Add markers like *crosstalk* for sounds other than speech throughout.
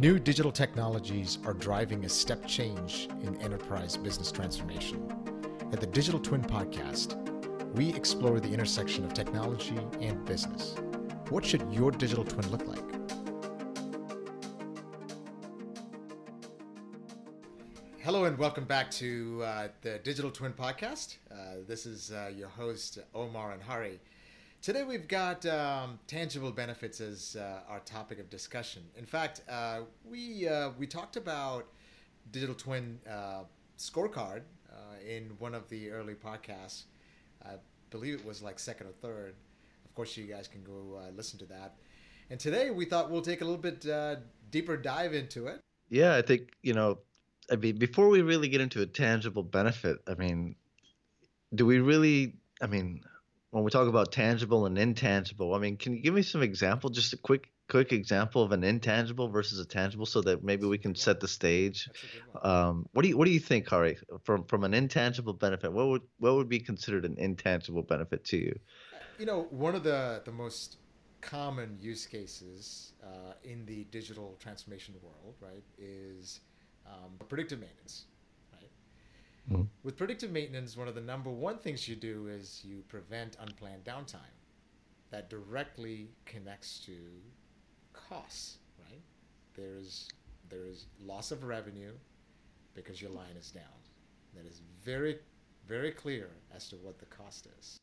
New digital technologies are driving a step change in enterprise business transformation. At the Digital Twin Podcast, we explore the intersection of technology and business. What should your digital twin look like? Hello, and welcome back to uh, the Digital Twin Podcast. Uh, this is uh, your host, Omar and Hari. Today we've got um, tangible benefits as uh, our topic of discussion. In fact, uh, we uh, we talked about digital twin uh, scorecard uh, in one of the early podcasts. I believe it was like second or third. Of course, you guys can go uh, listen to that. And today we thought we'll take a little bit deeper dive into it. Yeah, I think you know. I mean, before we really get into a tangible benefit, I mean, do we really? I mean, when we talk about tangible and intangible, I mean, can you give me some example, just a quick quick example of an intangible versus a tangible, so that maybe we can set the stage? Um, what do you what do you think, Hari? From from an intangible benefit, what would what would be considered an intangible benefit to you? You know, one of the the most common use cases uh, in the digital transformation world, right, is um, predictive maintenance. Mm-hmm. With predictive maintenance, one of the number one things you do is you prevent unplanned downtime. That directly connects to costs, right? There is there is loss of revenue because your line is down. That is very very clear as to what the cost is.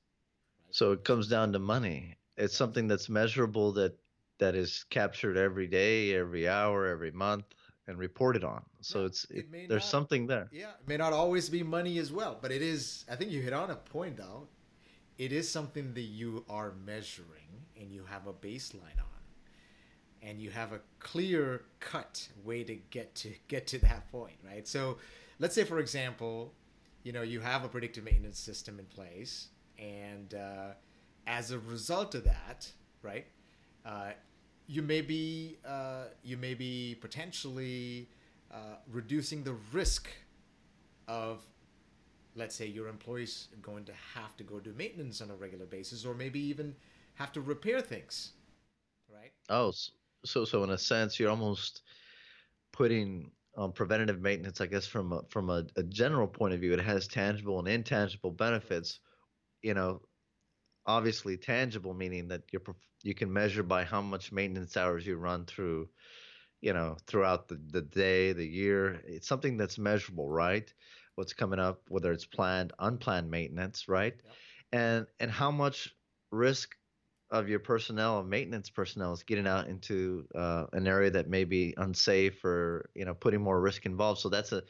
Right? So it comes down to money. It's something that's measurable that that is captured every day, every hour, every month and reported on. So it's it, it there's not, something there. Yeah, it may not always be money as well, but it is. I think you hit on a point though. It is something that you are measuring and you have a baseline on, and you have a clear cut way to get to *laughs* get to that point, right? So, let's say for example, you know you have a predictive maintenance system in place, and uh, as a result of that, right? Uh, you may be uh, you may be potentially uh, reducing the risk of let's say your employees going to have to go do maintenance on a regular basis or maybe even have to repair things right? Oh so so in a sense you're almost putting um, preventative maintenance i guess from a, from a, a general point of view it has tangible and intangible benefits you know obviously tangible, meaning that you you can measure by how much maintenance hours you run through, you know, throughout the, the day, the year. It's something that's measurable, right? What's coming up, whether it's planned, unplanned maintenance, right? Yep. And and how much risk of your personnel, maintenance personnel, is getting out into uh, an area that may be unsafe or you know putting more risk involved. So that's a,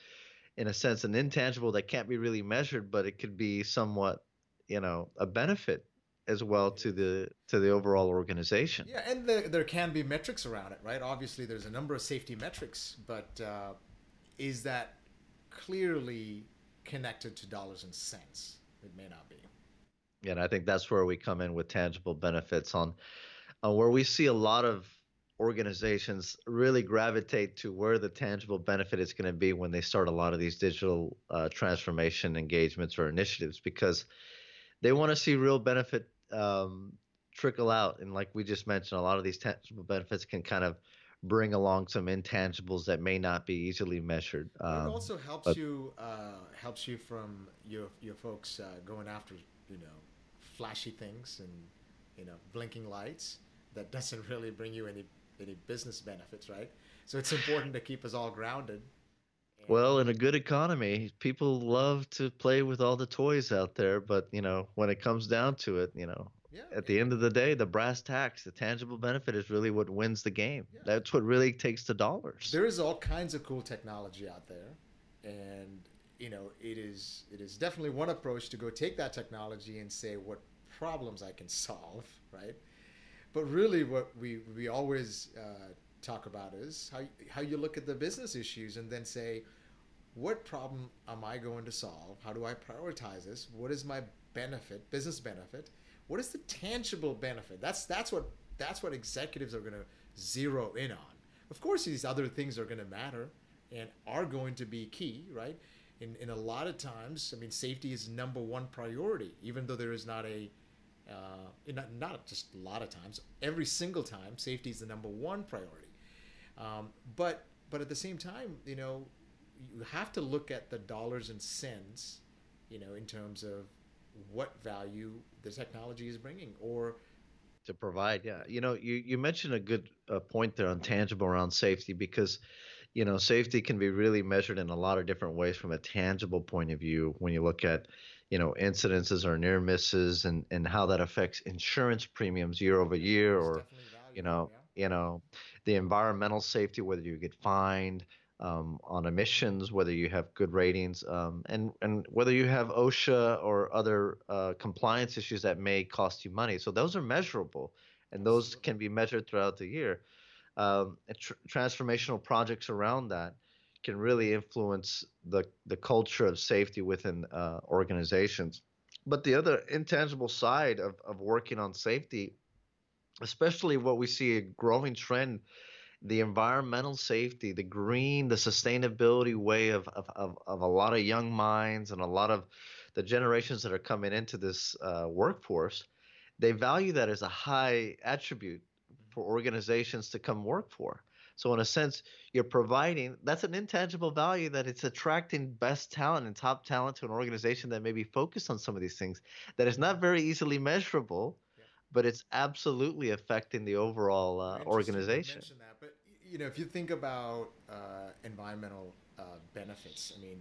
in a sense, an intangible that can't be really measured, but it could be somewhat, you know, a benefit as well to the to the overall organization. Yeah, and the, there can be metrics around it, right? Obviously, there's a number of safety metrics, but uh, is that clearly connected to dollars and cents? It may not be. Yeah, and I think that's where we come in with tangible benefits on, uh, where we see a lot of organizations really gravitate to where the tangible benefit is going to be when they start a lot of these digital uh, transformation engagements or initiatives because they want to see real benefit um, trickle out. And like we just mentioned, a lot of these tangible benefits can kind of bring along some intangibles that may not be easily measured. Um, it also helps but, you uh, helps you from your your folks uh, going after you know flashy things and you know blinking lights that *laughs* doesn't really bring you any any business benefits, right? So it's important to keep us all grounded. Well, in a good economy, people love to play with all the toys out there, but you know, when it comes down to it, you know, yeah, at the end of the day, the brass tacks, the tangible benefit is really what wins the game. Yeah. That's what really takes the dollars. There is all kinds of cool technology out there, and you know, it is it is definitely one approach to go take that technology and say what problems I can solve, right? But really, what we we always uh, talk about is how how you look at the business issues and then say what problem am I going to solve? How do I prioritize this? What is my benefit, business benefit? What is the tangible benefit? That's that's what that's what executives are going to zero in on. Of course, these other things are going to matter and are going to be key, right? In in a lot of times, I mean, safety is number one priority, even though there is not a uh, not, not just a lot of times, every single time, safety is the number one priority. Um, but but at the same time, you know, you have to look at the dollars and cents, you know, in terms of what value the technology is bringing, or to provide. Yeah, you know, you you mentioned a good uh, point there on tangible around safety because you know safety can be really measured in a lot of different ways from a tangible point of view when you look at you know incidences or near misses and and how that affects insurance premiums year over year or you know yeah. You know the environmental safety whether you get fined um, on emissions, whether you have good ratings, um, and and whether you have OSHA or other uh, compliance issues that may cost you money. So those are measurable, and those can be measured throughout the year. Um, tr- transformational projects around that can really influence the the culture of safety within uh, organizations. But the other intangible side of, of working on safety, especially what we see a growing trend the environmental safety, the green, the sustainability way of, of, of, of, a lot of young minds and a lot of the generations that are coming into this uh, workforce, they value that as a high attribute for organizations to come work for. So in a sense, you're providing that's an intangible value that it's attracting best talent and top talent to an organization that may be focused on some of these things that is not very easily measurable but it's absolutely affecting the overall uh, organization. That, but you know, if you think about uh, environmental uh, benefits, I mean,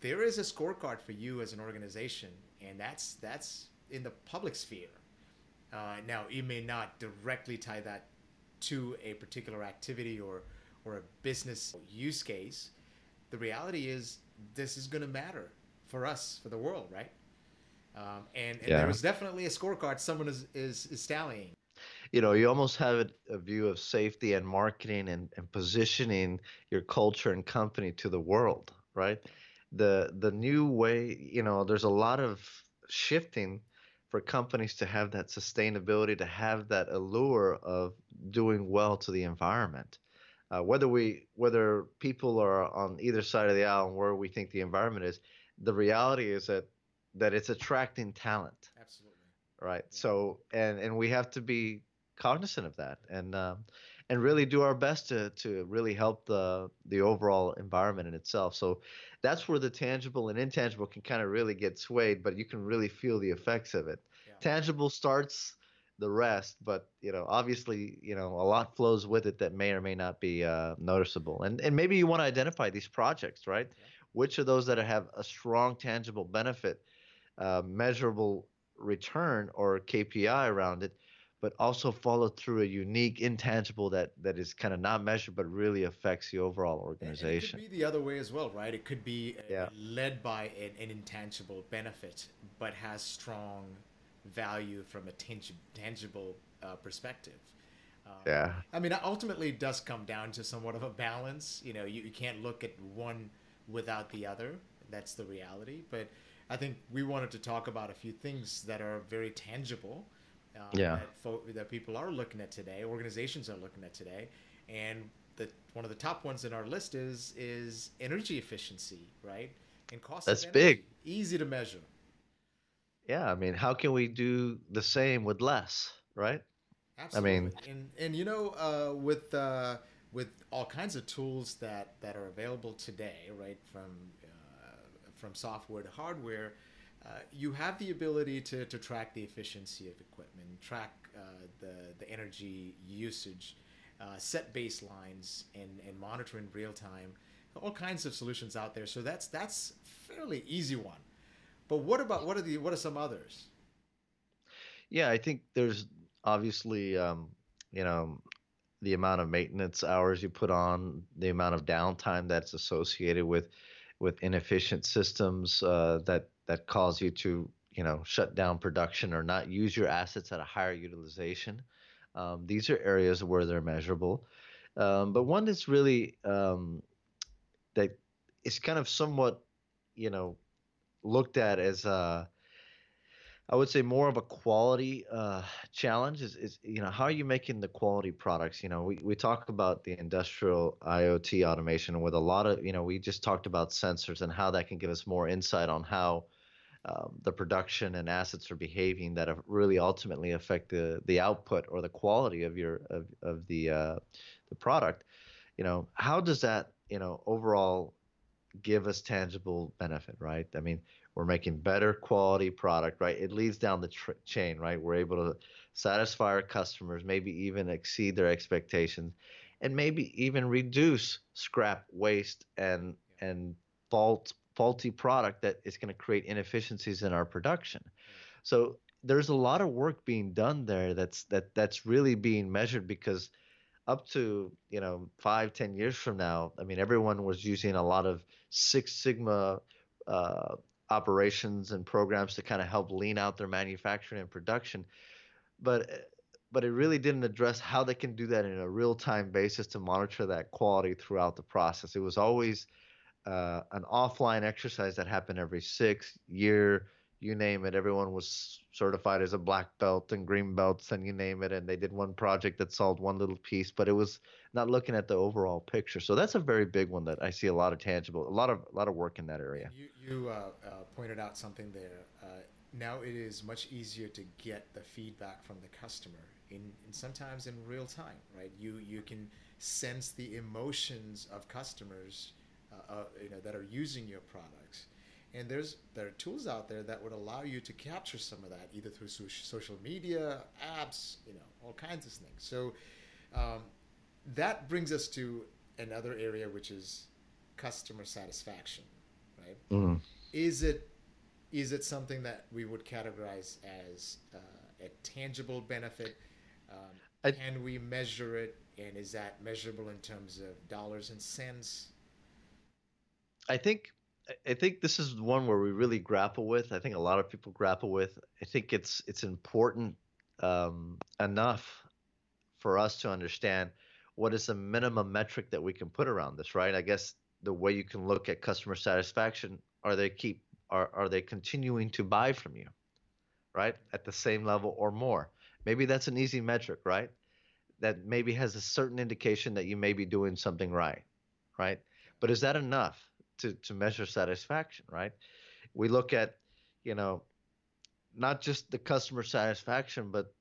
there is a scorecard for you as an organization, and that's that's in the public sphere. Uh, now, you may not directly tie that to a particular activity or or a business use case. The reality is, this is going to matter for us, for the world, right? Um, and, and yeah. there is definitely a scorecard someone is, is, is tallying. You know, you almost have a, a view of safety and marketing and, and positioning your culture and company to the world, right? The the new way, you know, there's a lot of shifting for companies to have that sustainability, to have that allure of doing well to the environment. Uh, whether we whether people are on either side of the aisle and where we think the environment is, the reality is that that it's attracting talent. Absolutely. Right. Yeah. So and and we have to be cognizant of that and um, and really do our best to to really help the the overall environment in itself. So that's where the tangible and intangible can kind of really get swayed, but you can really feel the effects of it. Yeah. Tangible starts the rest, but you know, obviously, you know, a lot flows with it that may or may not be uh, noticeable. And and maybe you want to identify these projects, right? Yeah. Which of those that have a strong tangible benefit uh, measurable return or KPI around it, but also follow through a unique intangible that that is kind of not measured but really affects the overall organization. And it could be the other way as well, right? It could be yeah. led by an, an, intangible benefit, but has strong value from a tangi- tangible uh, perspective. Um, yeah. I mean, ultimately, it does come down to somewhat of a balance. You know, you, you can't look at one without the other. That's the reality. But I think we wanted to talk about a few things that are very tangible. Uh, yeah. That, fo- that people are looking at today, organizations are looking at today, and the one of the top ones in our list is is energy efficiency, right? And cost. That's big. Easy to measure. Yeah, I mean, how can we do the same with less, right? Absolutely. I mean, and and you know, uh, with uh, with all kinds of tools that that are available today, right? From from software to hardware, uh, you have the ability to, to track the efficiency of equipment, track uh, the, the energy usage, uh, set baselines, and, and monitor in real time. All kinds of solutions out there. So that's that's fairly easy one. But what about what are the what are some others? Yeah, I think there's obviously um, you know the amount of maintenance hours you put on, the amount of downtime that's associated with with inefficient systems uh, that that cause you to you know shut down production or not use your assets at a higher utilization. Um, these are areas where they're measurable. Um, but one that's really um, that is kind of somewhat you know looked at as a I would say more of a quality uh, challenge is, is, you know, how are you making the quality products? You know, we, we talk about the industrial IoT automation with a lot of, you know, we just talked about sensors and how that can give us more insight on how um, the production and assets are behaving that really ultimately affect the the output or the quality of your of, of the uh, the product you know how does that you know overall give us tangible benefit right i mean we're making better quality product right? It leads down the tr- chain right? We're able to satisfy our customers maybe even exceed their expectations and maybe even reduce scrap waste and and fault faulty product that is going to create inefficiencies in our production. So there's a lot of work being done there that's that that's really being measured because up to you know five ten years from now i mean everyone was using a lot of six sigma uh, operations and programs to kind of help lean out their manufacturing and production. But but it really didn't address how they can do that in a real time basis to monitor that quality throughout the process. It was always uh, an offline exercise that happened every six year you name it everyone was certified as a black belt and green belts and you name it and they did one project that solved one little piece but it was not looking at the overall picture. So that's a very big one that i see a lot of tangible a lot of a lot of work in that area. You, you uh, uh, pointed out something there. Uh, now it is much easier to get the feedback from the customer in, in sometimes in real time right? You you can sense the emotions of customers uh, uh, you know that are using your products and there's there are tools out there that would allow you to capture some of that either through social media apps you know all kinds of things. So um, that brings us to another area which is customer satisfaction right? Mm. is it is it something that we would categorize as uh, a tangible benefit? Um, I, can we measure it? And is that measurable in terms of dollars and cents? I think I think this is one where we really grapple with. I think a lot of people grapple with. I think it's it's important um, enough for us to understand what is the minimum metric that we can put around this, right? I guess the way you can look at customer satisfaction are they keep are are they continuing to buy from you, right? At the same level or more. Maybe that's an easy metric, right? That maybe has a certain indication that you may be doing something right, right? But is that enough? To, to measure satisfaction, right? We look at, you know, not just the customer satisfaction, but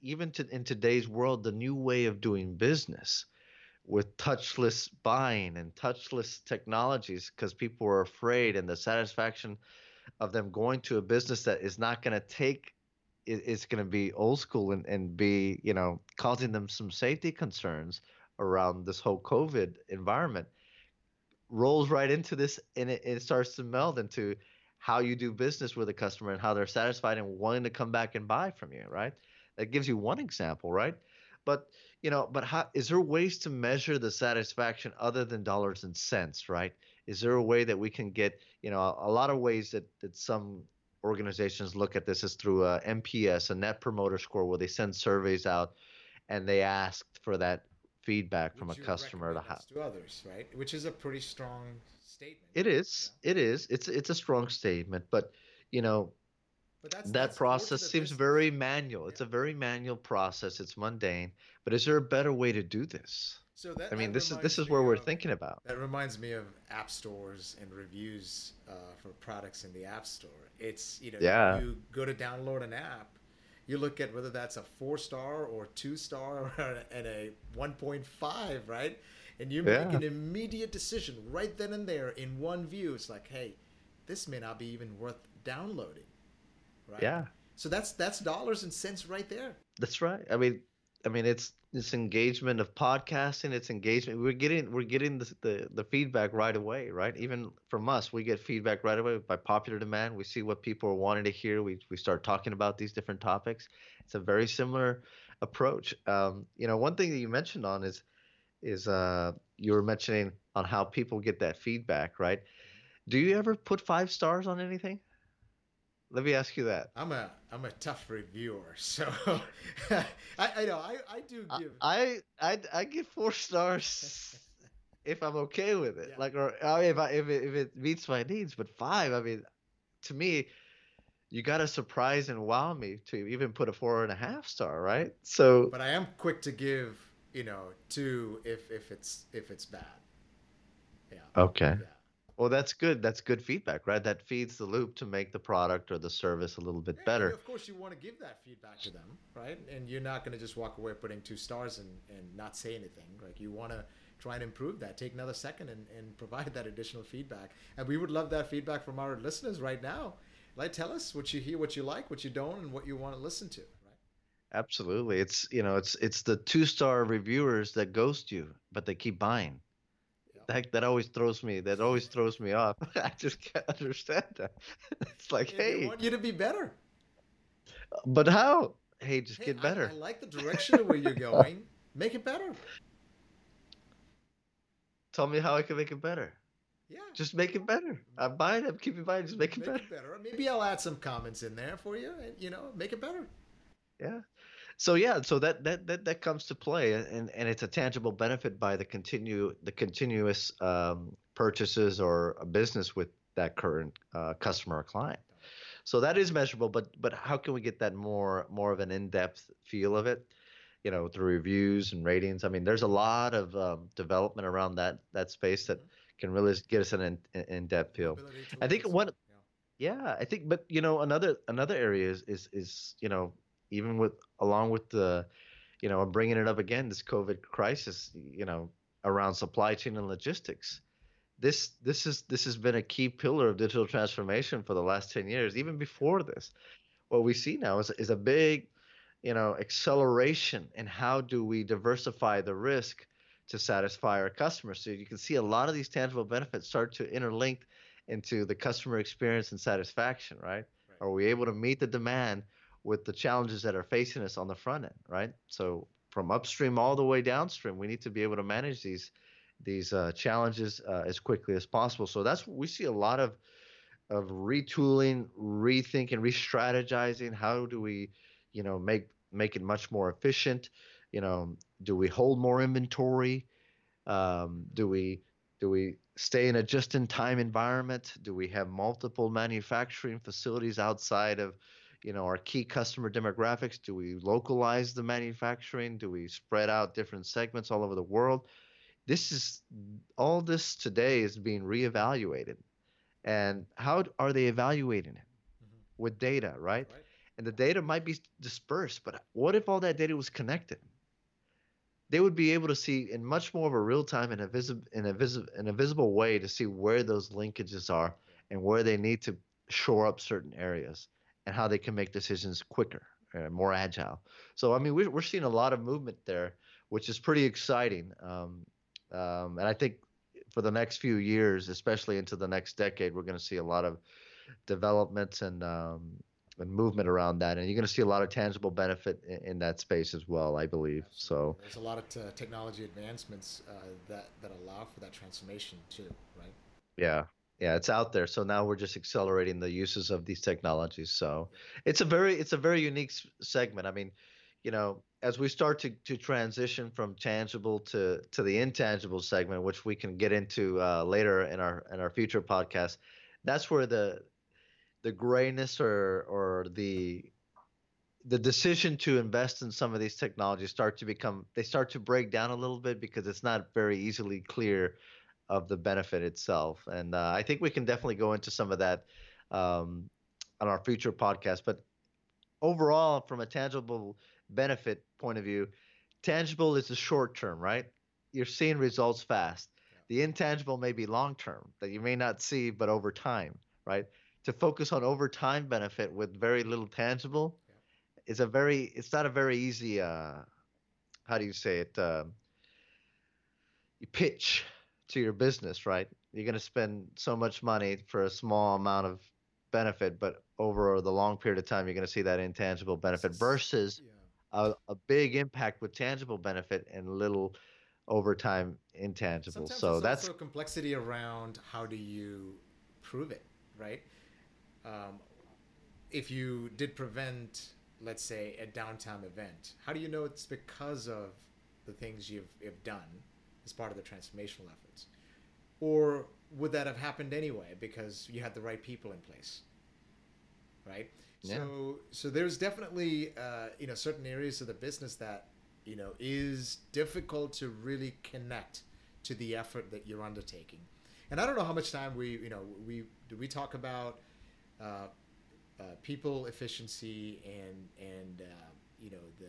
even to, in today's world, the new way of doing business with touchless buying and touchless technologies because people are afraid and the satisfaction of them going to a business that is not going to take is going to be old school and, and be you know causing them some safety concerns around this whole covid environment rolls right into this and it, it starts to meld into how you do business with a customer and how they're satisfied and wanting to come back and buy from you, right? That gives you one example, right? But you know, but how is there ways to measure the satisfaction other than dollars and cents, right? Is there a way that we can get, you know, a, a lot of ways that that some organizations look at this is through a NPS, a Net Promoter Score, where they send surveys out and they ask for that feedback from a customer to have to others, right? Which is a pretty strong statement. It is. Yeah. It is. It's it's a strong statement, but you know, that's, that that's process seems business. very manual. Yeah. It's a very manual process. It's mundane. But is there a better way to do this? So that, I mean, this is this is where of, we're thinking about. That reminds me of app stores and reviews uh, for products in the app store. It's you know, yeah. you go to download an app you look at whether that's a four star or two star *laughs* and a 1.5 right? And you yeah. make an immediate decision right then and there in one view. It's like hey this may not be even worth downloading right? Yeah. So that's that's dollars and cents right there. That's right. I mean i mean it's this engagement of podcasting it's engagement we're getting we're getting the, the, the feedback right away right? Even from us we get feedback right away by popular demand. We see what people are wanting to hear. We, we start talking about these different topics. It's a very similar approach. Um, you know one thing that you mentioned on is is uh, you were mentioning on how people get that feedback right? Do you ever put five stars on anything let me ask you that. I'm a I'm a tough reviewer, so *laughs* I, I know I, I do give I I I give four stars *laughs* if I'm okay with it. Yeah. Like or if I if it, if it meets my needs, but five, I mean, to me, you got to surprise and wow me to even put a four and a half star, right? So. But I am quick to give you know two if if it's if it's bad. Yeah. Okay. Yeah. Well, that's good. That's good feedback, right? That feeds the loop to make the product or the service a little bit Yeah, better. of course, you want to give that feedback to them, right? And you're not going to just walk away putting two stars and, and not say anything. Like you want to try and improve that. Take another second and, and *laughs* provide that additional feedback. And we would love that feedback from our listeners right now. Like, tell us what you hear, what you like, what you don't, and what you want to listen to. Right? Absolutely. It's, you know, it's it's the two-star reviewers that ghost you, but they keep buying. Yeah. Heck, that always throws me. That always throws me off. *laughs* I just can't understand that. *laughs* It's like, hey, they want you to be better. but how? Hey, just Hey, get better. I, like the direction of where you're *laughs* going. Make it better. Tell me how I can make it better. Yeah. Just make it better. I'm buying it. I'm keeping buying. Just make it make better. it better. Maybe I'll add some comments in there for you. And, you know, make it better. Yeah. So yeah, so that that that that comes to play, and and it's a tangible benefit by the continue the continuous um, purchases or a business with that current uh, customer or client. So that is measurable, but but how can we get that more more of an in-depth feel of it? You know, through reviews and ratings. I mean, there's a lot of um, development around that that space that can really get us an in, in-depth feel. I think one Yeah. yeah, I think, but you know, another another area is is is you know, even with along with the, you know, I'm bringing it up again, this COVID crisis, you know, around supply chain and logistics. This this is this has been a key pillar of digital transformation for the last ten years. Even before this, what we see now is is a big, you know, acceleration in how do we diversify the risk to satisfy our customers. So you can see a lot of these tangible benefits start to interlink into the customer experience and satisfaction, right? Right. Are we able to meet the demand with the challenges that are facing us on the front end, right? So from upstream all the way downstream, we need to be able to manage these these uh, challenges uh, as quickly as possible. So that's we see a lot of of retooling, rethinking, re-strategizing. How do we, you know, make make it much more efficient? You know, do we hold more inventory? Um, do we do we stay in a just-in-time environment? Do we have multiple manufacturing facilities outside of, you know, our key customer demographics? Do we localize the manufacturing? Do we spread out different segments all over the world? This is all this today is being reevaluated. And how are they evaluating it? Mhm. With data, right? Right. and the data might be dispersed but what if all that data was connected they would be able to see in much more of a real time and a visible in a visible in a visible way to see where those linkages are and where they need to shore up certain areas and how they can make decisions quicker uh, more agile so i mean we're, we're seeing a lot of movement there which is pretty exciting um, um, and i think for the next few years especially into the next decade we're going to see a lot of developments and um, and movement around that, and you're going to see a lot of tangible benefit in, in that space as well, I believe. So There's a lot of uh, technology advancements uh, that that allow for that transformation too, right? yeah, yeah, it's out there. So now we're just accelerating the uses of these technologies. So it's a very it's a very unique segment. I mean, you know, as we start to to transition from tangible to to the intangible segment, which we can get into uh, later in our in our future podcast, that's where the the grayness or or the the decision to invest in some of these technologies start to become they start to break down a little bit because it's not very easily clear of the benefit itself and uh, i think we can definitely go into some of that um, on our future podcast but overall from a tangible benefit point of view tangible is the short term right? You're seeing results fast. The intangible may be long term that you may not see but over time right? To focus on over time benefit with very little tangible is a very it's not a very easy uh how do you say it um you pitch to your business right you're going to spend so much money for a small amount of benefit but over the long period of time you're going to see that intangible benefit versus yeah. a, a big impact with tangible benefit and little over time intangible Sometimes so that's also complexity around how do you prove it, right? Um, if you did prevent, let's say, a downtime event, how do you know it's because of the things you've, you've done as part of the transformational efforts? Or would that have happened anyway because you had the right people in place? Right? Yeah. So so there's definitely uh, you know certain areas of the business that you know is difficult to really connect to the effort that you're undertaking. And I don't know how much time we, you know, we do we talk about uh, uh, people efficiency and and uh, you know the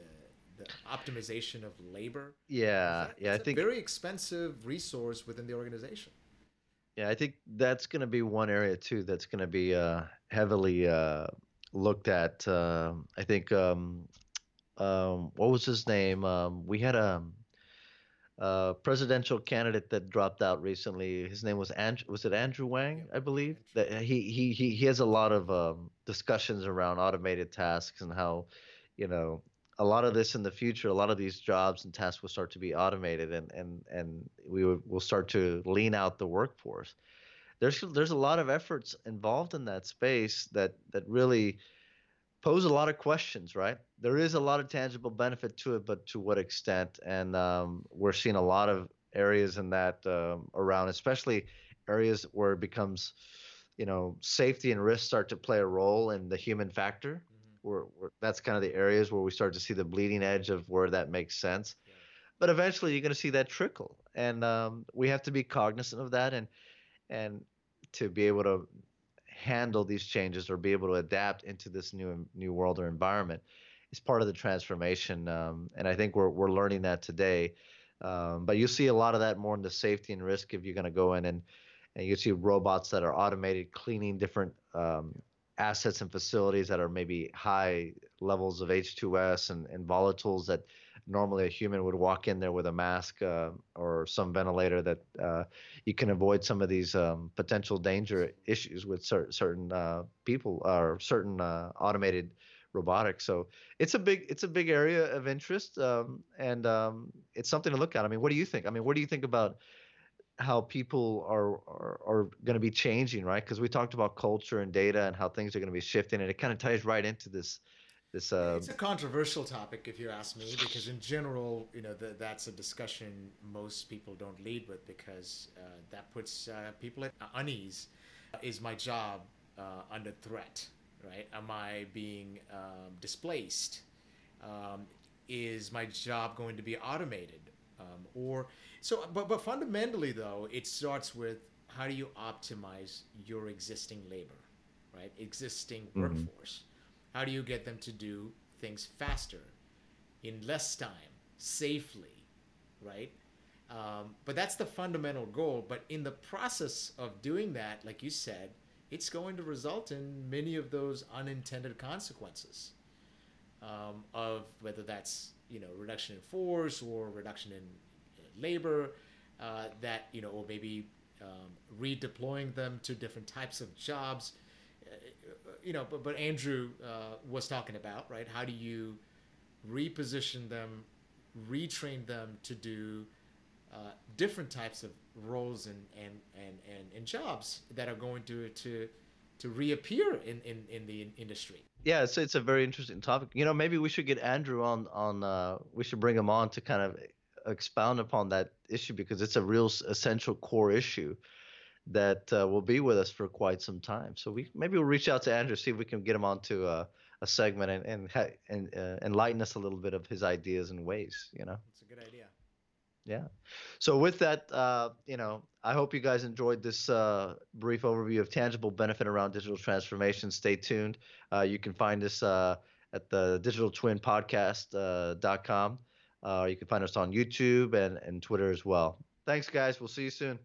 the optimization of labor. Yeah, That- yeah. I think very expensive resource within the organization. Yeah, I think that's going to be one area too that's going to be uh, heavily uh, looked at. Um I think um, um, what was his name? Um, we had a, a presidential candidate that dropped out recently. His name was Andrew. Was it Andrew Wang? I believe that he he he he has a lot of um, discussions around automated tasks and how, you know. A lot of this in the future, a lot of these jobs and tasks will start to be automated, and and and we will start to lean out the workforce. There's there's a lot of efforts involved in that space that that really pose a lot of questions right? There is a lot of tangible benefit to it but to what extent? And um, we're seeing a lot of areas in that um, around especially areas where it becomes you know safety and risk start to play a role in the human factor where, where that's kind of the areas where we start to see the bleeding edge of where that makes sense. Yeah. but eventually you're going to see that trickle. And um, we have to be cognizant of that and and to be able to handle these changes or be able to adapt into this new new world or environment is part of the transformation um, and i think we're, we're learning that today. Um, but you see a lot of that more in the safety and risk if you're going to go in and and you see robots that are automated cleaning different um, assets and facilities that are maybe high levels of H2S and, and volatiles that normally a human would walk in there with a mask uh, or some ventilator that uh, you can avoid some of these um, potential danger issues with cer- certain uh, people or certain uh, automated robotics. So it's a big it's a big area of interest um, and um, it's something to look at. I mean, what do you think? I mean, what do you think about how people are are, are going to be changing, right? Because we talked about culture and data and how things are going to be shifting, and it kind of ties right into this this. Uh, It's a controversial topic, if you ask me, because in general, you know, th- that's a discussion most people don't lead with because uh, that puts uh, people at unease. Is my job uh, under threat? Right? Am I being um, displaced? Um, is my job going to be automated? Um, or so, but but fundamentally, though, it starts with how do you optimize your existing labor, right? Existing workforce. How do you get them to do things faster, in less time, safely, right? Um, but that's the fundamental goal. But in the process of doing that, like you said, it's going to result in many of those unintended consequences um, of whether that's you know reduction in force or reduction in labor uh, that you know or maybe um, redeploying them to different types of jobs uh, you know but, but andrew uh, was talking about right how do you reposition them retrain them to do uh, different types of roles and, and, and, and, and jobs that are going to to to reappear in, in, in the industry yeah, so it's a very interesting topic. You know, maybe we should get Andrew on on. Uh, we should bring him on to kind of expound upon that issue because it's a real essential core issue that uh, will be with us for quite some time. So we maybe we'll reach out to Andrew see if we can get him onto a, a segment and and ha- and uh, enlighten us a little bit of his ideas and ways. You know. it's a good idea Yeah. So with that, uh, you know, I hope you guys enjoyed this uh, brief overview of tangible benefit around digital transformation. Stay tuned. Uh, you can find us uh, at the digital twin podcast.com. Uh, dot com. Uh, you can find us on YouTube and, and Twitter as well. Thanks, guys. We'll see you soon.